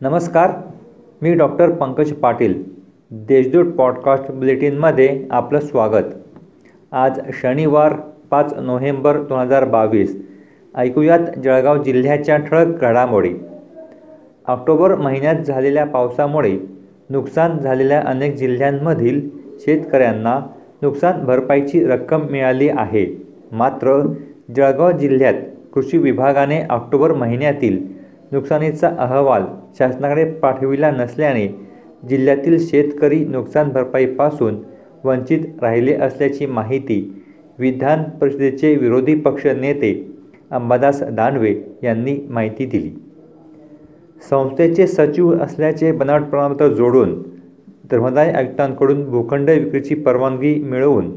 नमस्कार मी doctor Pankaj Patil Deshdoot podcast बुलेटिनमध्ये आपलं स्वागत. आज शनिवार पाच नोव्हेंबर दोन हजार बावीस ऐकूयात जळगाव जिल्ह्याच्या ठळक घडामोडी. ऑक्टोबर महिन्यात झालेल्या पावसामुळे नुकसान झालेल्या अनेक जिल्ह्यांमधील शेतकऱ्यांना नुकसान भरपाईची रक्कम मिळाली आहे. मात्र जळगाव जिल्ह्यात कृषी विभागाने ऑक्टोबर महिन्यातील नुकसानीचा अहवाल शासनाकडे पाठविला नसल्याने जिल्ह्यातील शेतकरी नुकसान भरपाईपासून वंचित राहिले असल्याची माहिती विधान परिषदेचे विरोधी पक्ष नेते अंबादास दानवे यांनी माहिती दिली. संस्थेचे सचिव असल्याचे बनावट प्रमाणपत्र जोडून धर्मदाय आयुक्तांकडून भूखंड विक्रीची परवानगी मिळवून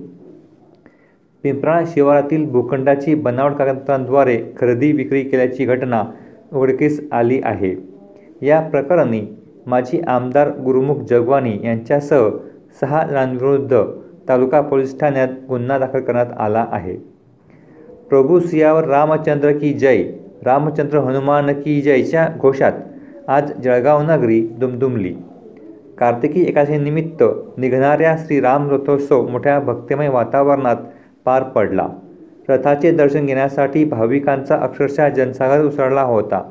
पिंपळा शिवारातील भूखंडाची बनावट कागदपत्रांद्वारे खरेदी विक्री केल्याची घटना उघडकीस आली आहे. या प्रकरणी माजी आमदार गुरुमुख जगवानी यांच्यासह सहा जणांविरुद्ध तालुका पोलीस ठाण्यात गुन्हा दाखल करण्यात आला आहे. प्रभू सियावर रामचंद्र की जय रामचंद्र हनुमान की जयच्या घोषात आज जळगाव नगरी दुमदुमली. कार्तिकी एकादशीनिमित्त निघणाऱ्या श्रीराम रथोत्सव मोठ्या भक्तिमय वातावरणात पार पडला. रथाचे दर्शन घेण्यासाठी भाविकांचा अक्षरशः जनसागर उसळला होता.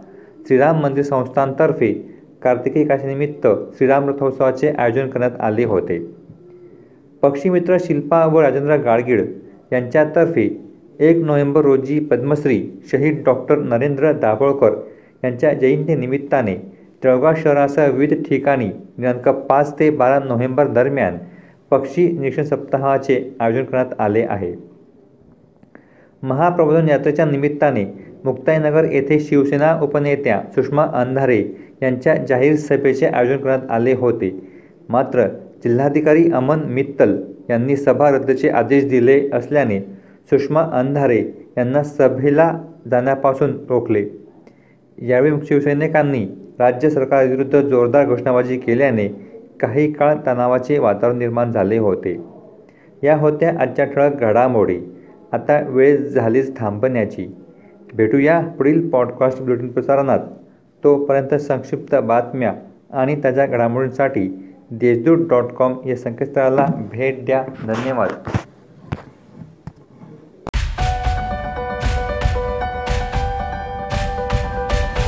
श्रीराम मंदिर संस्थांतर्फे कार्तिकी एकादशीनिमित्त श्रीराम रथोत्सवाचे आयोजन करण्यात आले होते. पक्षीमित्र शिल्पा व राजेंद्र गाडगीळ यांच्यातर्फे एक नोव्हेंबर रोजी पद्मश्री शहीद डॉक्टर नरेंद्र दाभोळकर यांच्या जयंतीनिमित्ताने जळगाव शहरासह विविध ठिकाणी दिनांक पाच ते बारा नोव्हेंबर दरम्यान पक्षी निरीक्षण सप्ताहाचे आयोजन करण्यात आले आहे. महाप्रबोधन यात्रेच्या निमित्ताने मुक्ताईनगर येथे शिवसेना उपनेत्या सुषमा अंधारे यांच्या जाहीर सभेचे आयोजन करण्यात आले होते. मात्र जिल्हाधिकारी अमन मित्तल यांनी सभा रद्दचे आदेश दिले असल्याने सुषमा अंधारे यांना सभेला जाण्यापासून रोखले. यावेळी शिवसैनिकांनी राज्य सरकारविरुद्ध जोरदार घोषणाबाजी केल्याने काही काळ तणावाचे वातावरण निर्माण झाले होते. या होत्या आजच्या ठळक घडामोडी. आता वेळ झालीच थांबण्याची. भेटूया पुढील पॉडकास्ट बुलेटिन प्रसारणात. तोपर्यंत संक्षिप्त बातम्या आणि ताज्या घडामोडींसाठी देशदूत डॉट कॉम या संकेतस्थळाला भेट द्या. धन्यवाद.